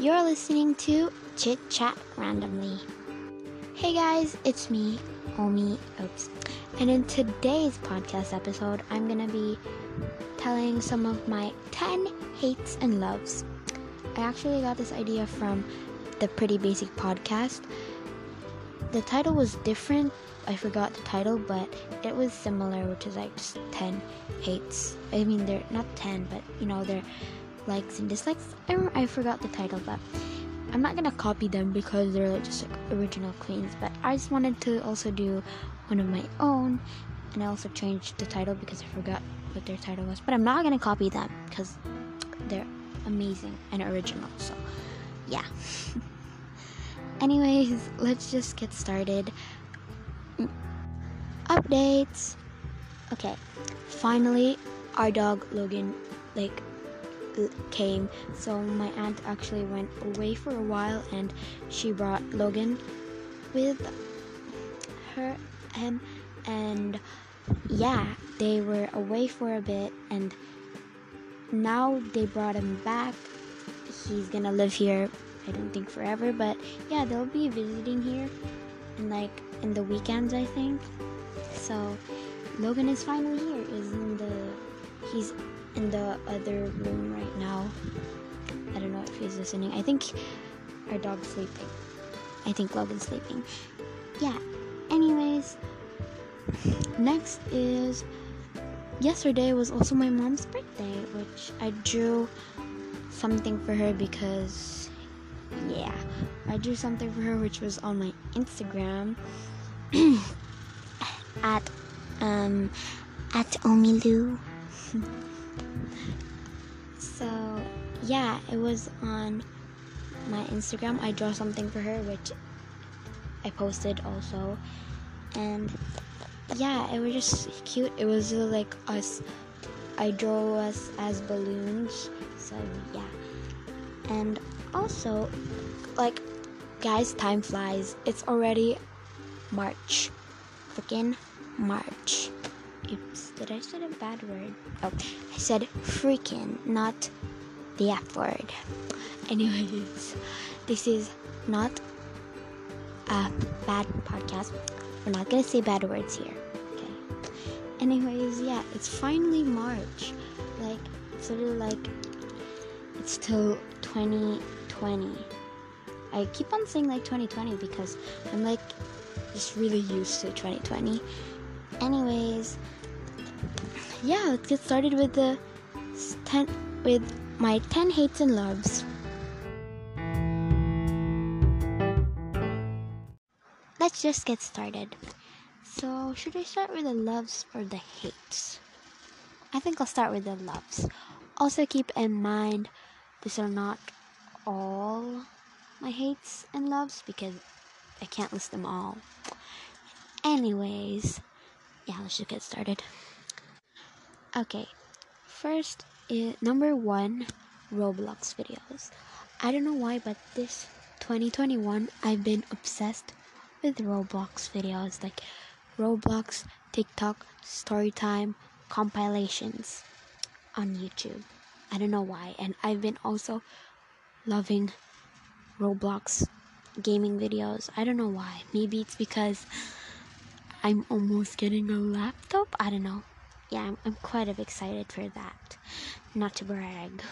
You're listening to Chit Chat Randomly. Hey guys, it's me, Omi Oaks. And in today's podcast episode, I'm going to be telling some of my 10 hates and loves. I actually got this idea from the Pretty Basic podcast. The title was different. I forgot the title, but it was similar, which is like just 10 hates. I mean, they're not 10, but you know, they're likes and dislikes. I, I forgot the title, but I'm not gonna copy them because they're like just like original queens. But I just wanted to also do one of my own, and I also changed the title because I forgot what their title was. But I'm not gonna copy them because they're amazing and original. So yeah. Anyways, let's just get started. Updates. Okay, finally, our dog Logan like came. So my aunt actually went away for a while, and she brought Logan with her him, and yeah, they were away for a bit, and now they brought him back. He's gonna live here. I don't think forever, but yeah, they'll be visiting here, and like in the weekends, I think. So Logan is finally here. Is in the he's in the other room right now. I don't know if he's listening. I think our dog's sleeping. I think Logan's sleeping. Yeah. Anyways, next is yesterday was also my mom's birthday, which I drew something for her because yeah, I drew something for her which was on my Instagram at um at Omilu. so yeah, it was on my Instagram. I draw something for her, which I posted also, and yeah, it was just cute. It was like us. I drew us as balloons. So yeah, and also like guys, time flies. It's already March, freaking March. Oops, did I say a bad word? Oh, I said freaking, not the F word. Anyways, this is not a bad podcast. We're not gonna say bad words here. Okay. Anyways, yeah, it's finally March. Like, it's literally like it's till 2020. I keep on saying like 2020 because I'm like just really used to 2020. Anyways, yeah, let's get started with the 10 with my 10 hates and loves. Let's just get started. So, should I start with the loves or the hates? I think I'll start with the loves. Also, keep in mind these are not all my hates and loves because I can't list them all. Anyways, yeah, let's just get started. Okay, first, is, number one, Roblox videos. I don't know why, but this 2021, I've been obsessed with Roblox videos like Roblox, TikTok, Storytime, compilations on YouTube. I don't know why, and I've been also loving Roblox gaming videos. I don't know why. Maybe it's because I'm almost getting a laptop. I don't know. Yeah, I'm, I'm quite excited for that. Not to brag.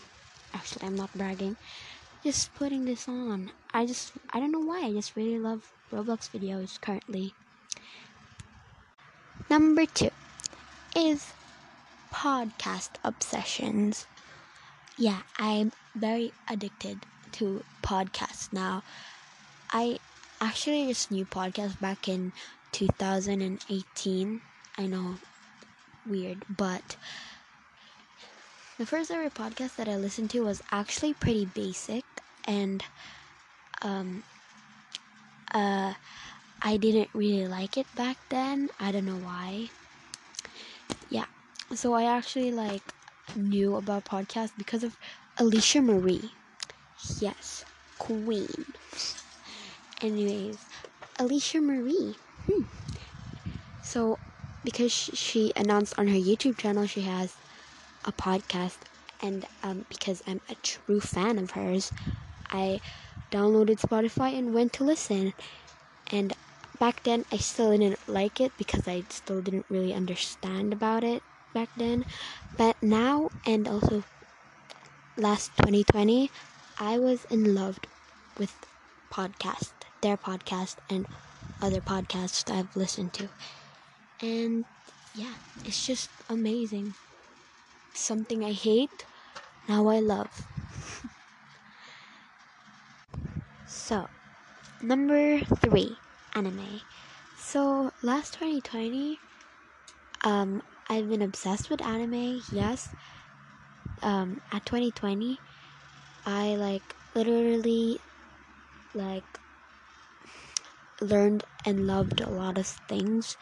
Actually, I'm not bragging. Just putting this on. I just, I don't know why. I just really love Roblox videos currently. Number two is podcast obsessions. Yeah, I'm very addicted to podcasts now. I actually just knew podcasts back in 2018. I know, weird, but the first ever podcast that I listened to was actually pretty basic, and um, uh, I didn't really like it back then. I don't know why. Yeah, so I actually like knew about podcasts because of Alisha Marie. Yes, Queen. Anyways, Alisha Marie. Hmm. So, because she announced on her YouTube channel she has a podcast, and um, because I'm a true fan of hers, I downloaded Spotify and went to listen. And back then, I still didn't like it because I still didn't really understand about it back then. But now, and also last 2020, I was in love with podcast, their podcast, and other podcasts I've listened to. And yeah, it's just amazing. Something I hate, now I love. so, number three, anime. So, last 2020, um, I've been obsessed with anime, yes. Um, at 2020, I like literally like learned and loved a lot of things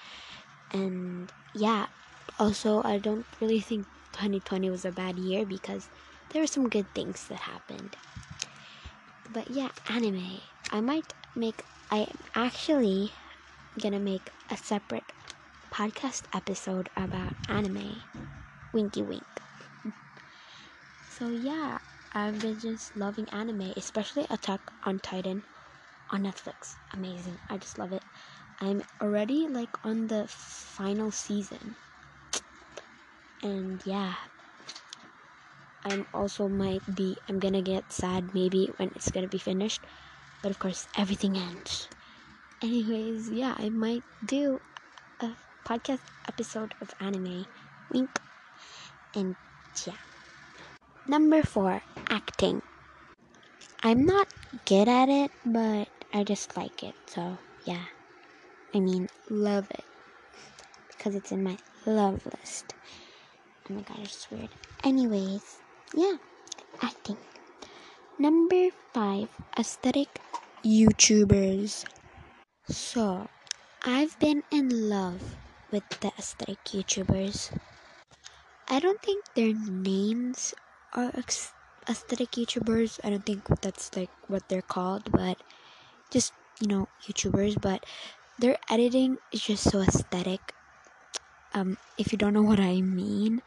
and yeah also i don't really think 2020 was a bad year because there were some good things that happened. But yeah anime. I might make i am actually gonna make a separate podcast episode about anime. Winky wink. So yeah i've been just loving anime especially attack on titan on netflix. Amazing. I just love it I'm already like on the final season. And yeah. I'm also might be I'm gonna get sad maybe when it's gonna be finished. But of course everything ends. Anyways, yeah, I might do a podcast episode of anime. Wink. And yeah. Number four, acting. I'm not good at it, but I just like it, so yeah. I mean, love it. Because it's in my love list. Oh my god, it's weird. Anyways, yeah, acting. Number five, aesthetic YouTubers. So, I've been in love with the aesthetic YouTubers. I don't think their names are aesthetic YouTubers. I don't think that's like what they're called, but just, you know, YouTubers. But their editing is just so aesthetic. Um, if you don't know what I mean,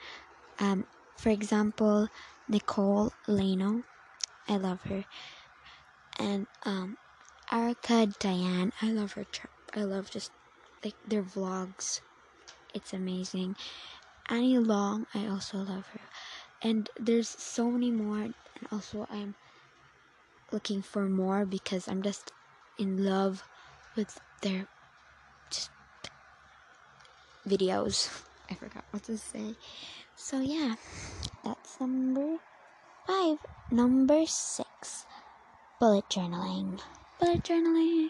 um, for example, Nicole Laeno, I love her, and um, Erica Diane, I love her. I love just like their vlogs. It's amazing. Annie Long, I also love her, and there's so many more. And also, I'm looking for more because I'm just in love with their videos. I forgot what to say. So yeah, that's number five. Number six, bullet journaling. Bullet journaling.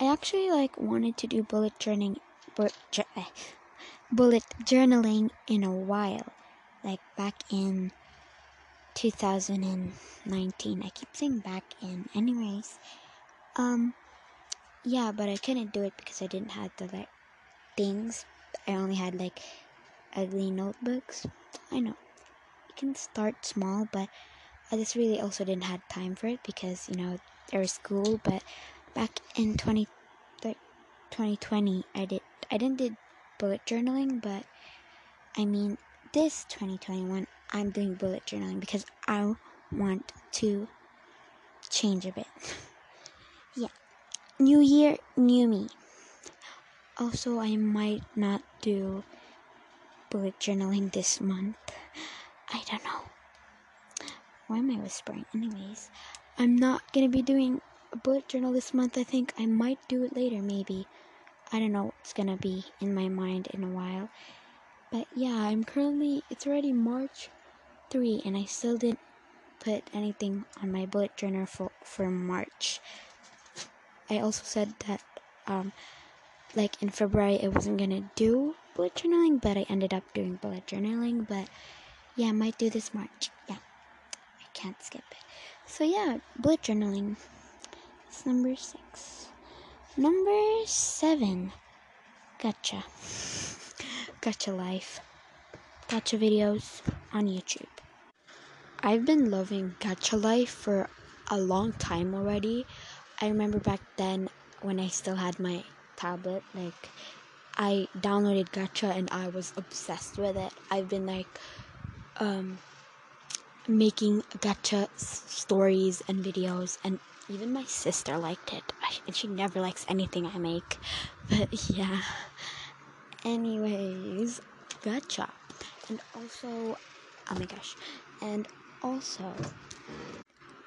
I actually like wanted to do bullet journaling, bullet, eh, bullet journaling in a while, like back in 2019. I keep saying back in. Anyways, um, yeah, but I couldn't do it because I didn't have the like things. I only had like ugly notebooks. I know. You can start small, but I just really also didn't have time for it because, you know, there was school, but back in 20, 2020, I did, I didn't did bullet journaling, but I mean, this 2021, I'm doing bullet journaling because I want to change a bit. yeah. New year, new me. Also, I might not do bullet journaling this month. I don't know. Why am I whispering? Anyways, I'm not gonna be doing a bullet journal this month. I think I might do it later, maybe. I don't know what's gonna be in my mind in a while. But yeah, I'm currently, it's already March 3, and I still didn't put anything on my bullet journal for, for March. I also said that um, like in February, I wasn't gonna do bullet journaling, but I ended up doing bullet journaling. But yeah, I might do this March. Yeah, I can't skip it. So yeah, bullet journaling. It's number six. Number seven, gacha. gacha life. Gacha videos on YouTube. I've been loving gacha life for a long time already. I remember back then when I still had my tablet. Like, I downloaded Gacha and I was obsessed with it. I've been like, um, making gacha stories and videos, and even my sister liked it. And she never likes anything I make. But yeah. Anyways, gacha. And also, oh my gosh. And also,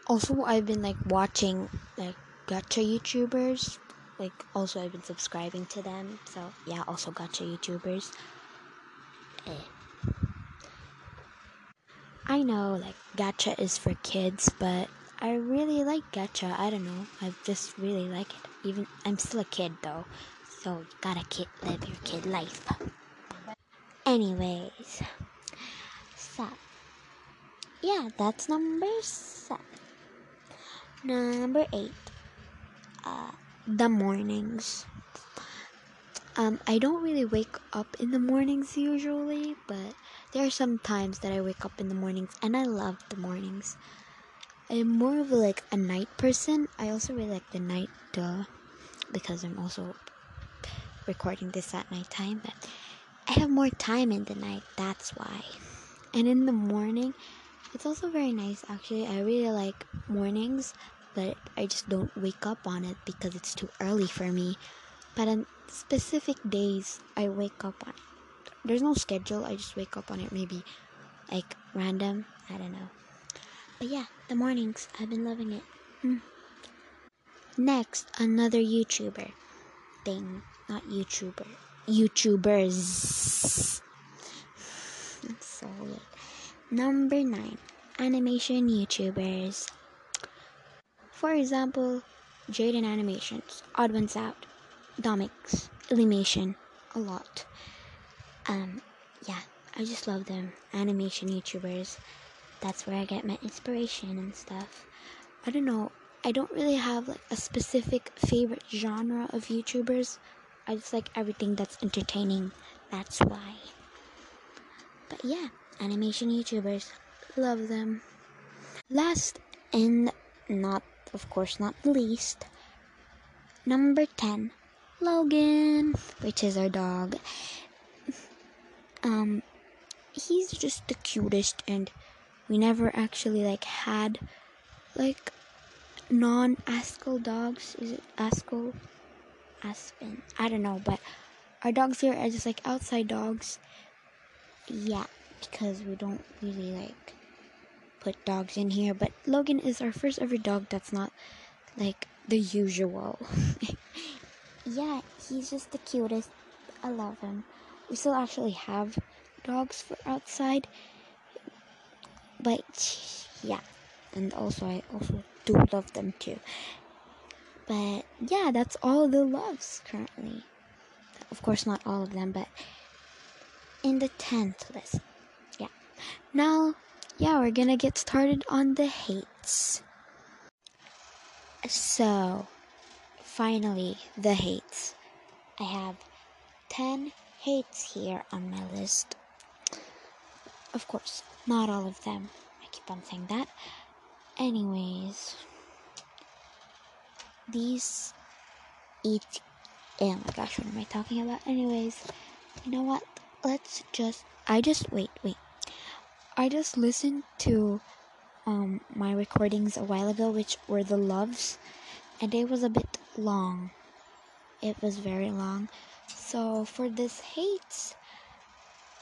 also I've been like watching like gacha YouTubers. Like also I've been subscribing to them. So yeah, also gacha YouTubers. Eh. I know like gacha is for kids, but I really like gacha. I don't know. I just really like it. Even I'm still a kid though, so you gotta kid, live your kid life. Anyways, so yeah, that's number seven. Number eight, uh, the mornings. Um, I don't really wake up in the mornings usually, but there are some times that I wake up in the mornings, and I love the mornings. I'm more of like a night person. I also really like the night, duh, because I'm also recording this at night time. But I have more time in the night. That's why. And in the morning, it's also very nice. Actually, I really like mornings, but I just don't wake up on it because it's too early for me. But on specific days, I wake up on it. There's no schedule. I just wake up on it. Maybe like random. I don't know. But yeah, the mornings, I've been loving it. Hmm. Next, another YouTuber thing. Not YouTuber. YouTubers. That's so weird. Number nine, animation YouTubers. For example, Jaden Animations, Odd Ones Out, Domics, Illymation, a lot. Um, yeah, I just love them. Animation YouTubers that's where I get my inspiration and stuff. I don't know. I don't really have like a specific favorite genre of YouTubers. I just like everything that's entertaining. That's why. But yeah, animation YouTubers, love them. Last and not, of course, not the least, number 10, Logan, which is our dog. Um, he's just the cutest and we never actually like had like non Askal dogs. Is it Askal? Aspin. I don't know, but our dogs here are just like outside dogs. Yeah, because we don't really like put dogs in here. But Logan is our first ever dog that's not like the usual. yeah, he's just the cutest. I love him. We still actually have dogs for outside but yeah and also i also do love them too but yeah that's all the loves currently of course not all of them but in the 10th list yeah now yeah we're gonna get started on the hates so finally the hates i have 10 hates here on my list of course not all of them. I keep on saying that. Anyways, these each. Oh my gosh, what am I talking about? Anyways, you know what? Let's just. I just. Wait, wait. I just listened to um, my recordings a while ago, which were the loves, and it was a bit long. It was very long. So for this hates,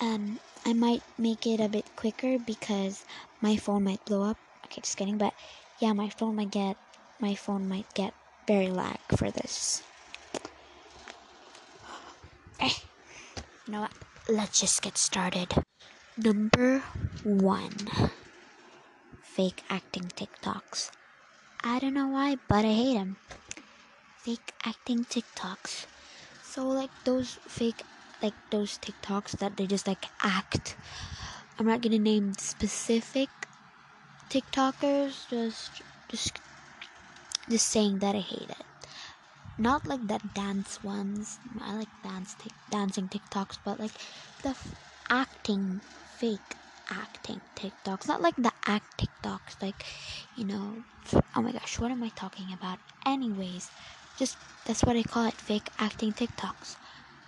um, I might make it a bit quicker because my phone might blow up. Okay, just kidding. But yeah, my phone might get my phone might get very lag for this. Eh, you know what? Let's just get started. Number one fake acting TikToks. I don't know why, but I hate them. Fake acting TikToks. So, like, those fake like those TikToks that they just like act. I'm not gonna name specific TikTokers, just just just saying that I hate it. Not like that dance ones. I like dance tic- dancing TikToks, but like the f- acting fake acting TikToks. Not like the act TikToks, like you know. Oh my gosh, what am I talking about? Anyways, just that's what I call it, fake acting TikToks.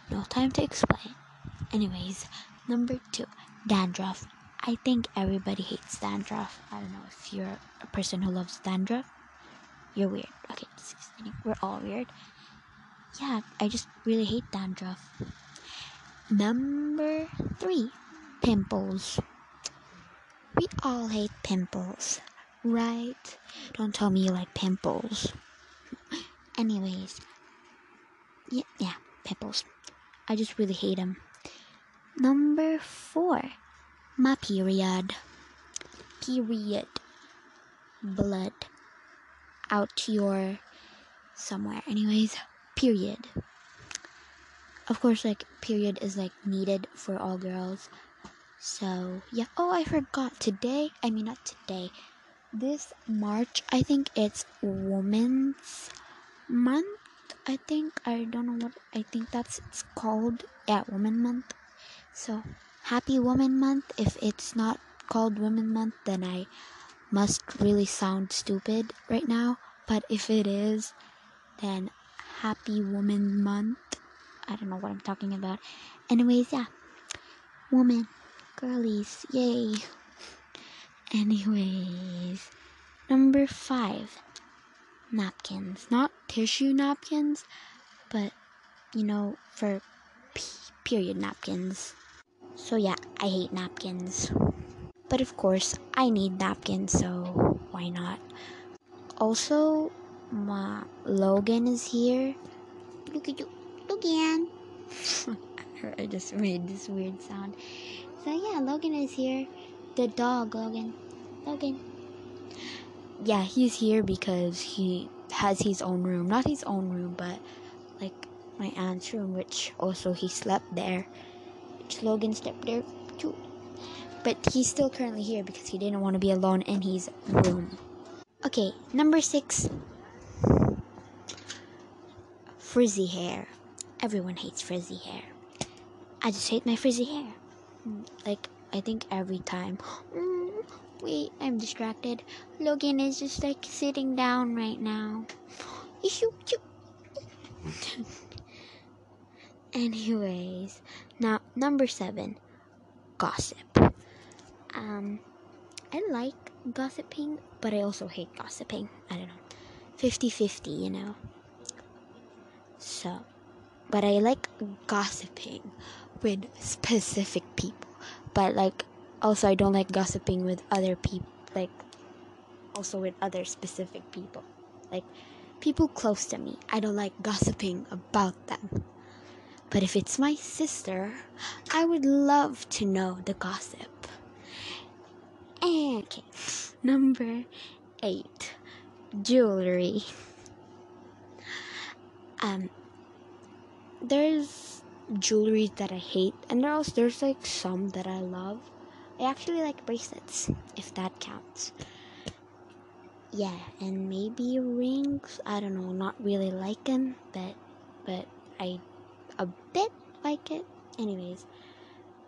No time to explain. Anyways, number two, dandruff. I think everybody hates dandruff. I don't know if you're a person who loves dandruff. You're weird. Okay. We're all weird. Yeah, I just really hate dandruff. Number three, pimples. We all hate pimples, right? Don't tell me you like pimples. Anyways, yeah, yeah, pimples. I just really hate them. Number four, my period. Period. Blood out to your somewhere. Anyways, period. Of course, like, period is like needed for all girls. So, yeah. Oh, I forgot. Today, I mean, not today. This March, I think it's Women's Month. I think. I don't know what. I think that's it's called. Yeah, Women Month. So, happy Women Month. If it's not called Women Month, then I must really sound stupid right now. But if it is, then happy Woman Month. I don't know what I'm talking about. Anyways, yeah. Woman, girlies, yay. Anyways, number five napkins. Not tissue napkins, but you know, for p- period napkins. So, yeah, I hate napkins. But of course, I need napkins, so why not? Also, my Logan is here. Look at you, Logan. I just made this weird sound. So yeah, Logan is here. The dog, Logan. Logan. Yeah, he's here because he has his own room. Not his own room, but like my aunt's room, which also he slept there. Which Logan slept there too. But he's still currently here because he didn't want to be alone in his room. Okay, number six frizzy hair. Everyone hates frizzy hair. I just hate my frizzy hair. Like, I think every time. Mm, wait, I'm distracted. Logan is just like sitting down right now. Anyways, now number seven gossip. Um, I like gossiping, but I also hate gossiping. I don't know. 50 50, you know. So, but I like gossiping with specific people. But like also I don't like gossiping with other people like also with other specific people. Like people close to me. I don't like gossiping about them. But if it's my sister, I would love to know the gossip. And, Okay. Number 8. Jewelry um there's jewelry that I hate and there's there's like some that I love. I actually like bracelets, if that counts. Yeah, and maybe rings. I don't know, not really like them, but but I a bit like it. Anyways,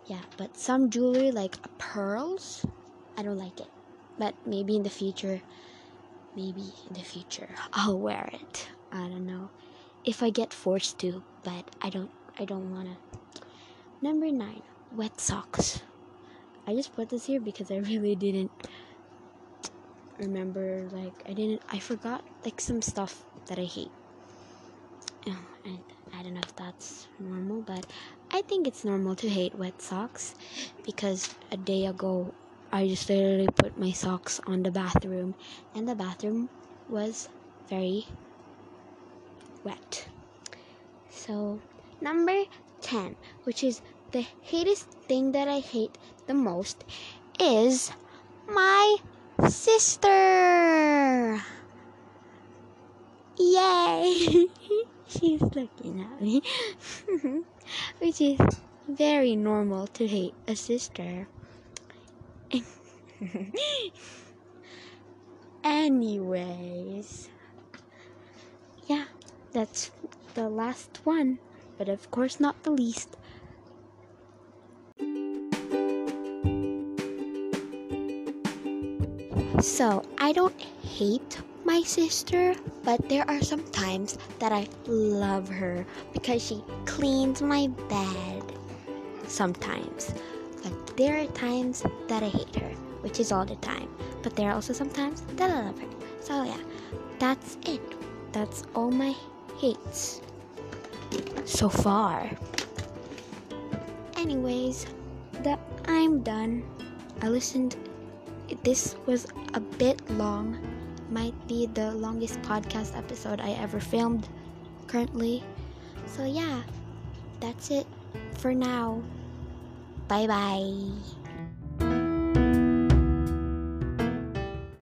yeah, but some jewelry like pearls, I don't like it. But maybe in the future, maybe in the future, I'll wear it. I don't know if I get forced to, but I don't I don't wanna. Number nine, wet socks. I just put this here because I really didn't remember like I didn't I forgot like some stuff that I hate. And I don't know if that's normal, but I think it's normal to hate wet socks because a day ago I just literally put my socks on the bathroom and the bathroom was very wet. So, number 10, which is the hatest thing that I hate the most, is my sister. Yay! She's looking at me. which is very normal to hate a sister. Anyways, yeah, that's the last one, but of course not the least. So, I don't hate my sister, but there are some times that I love her because she cleans my bed. Sometimes. But there are times that I hate her, which is all the time. But there are also some times that I love her. So yeah, that's it. That's all my hates so far. Anyways, the I'm done. I listened this was a bit long. Might be the longest podcast episode I ever filmed currently. So yeah, that's it for now. Bye bye.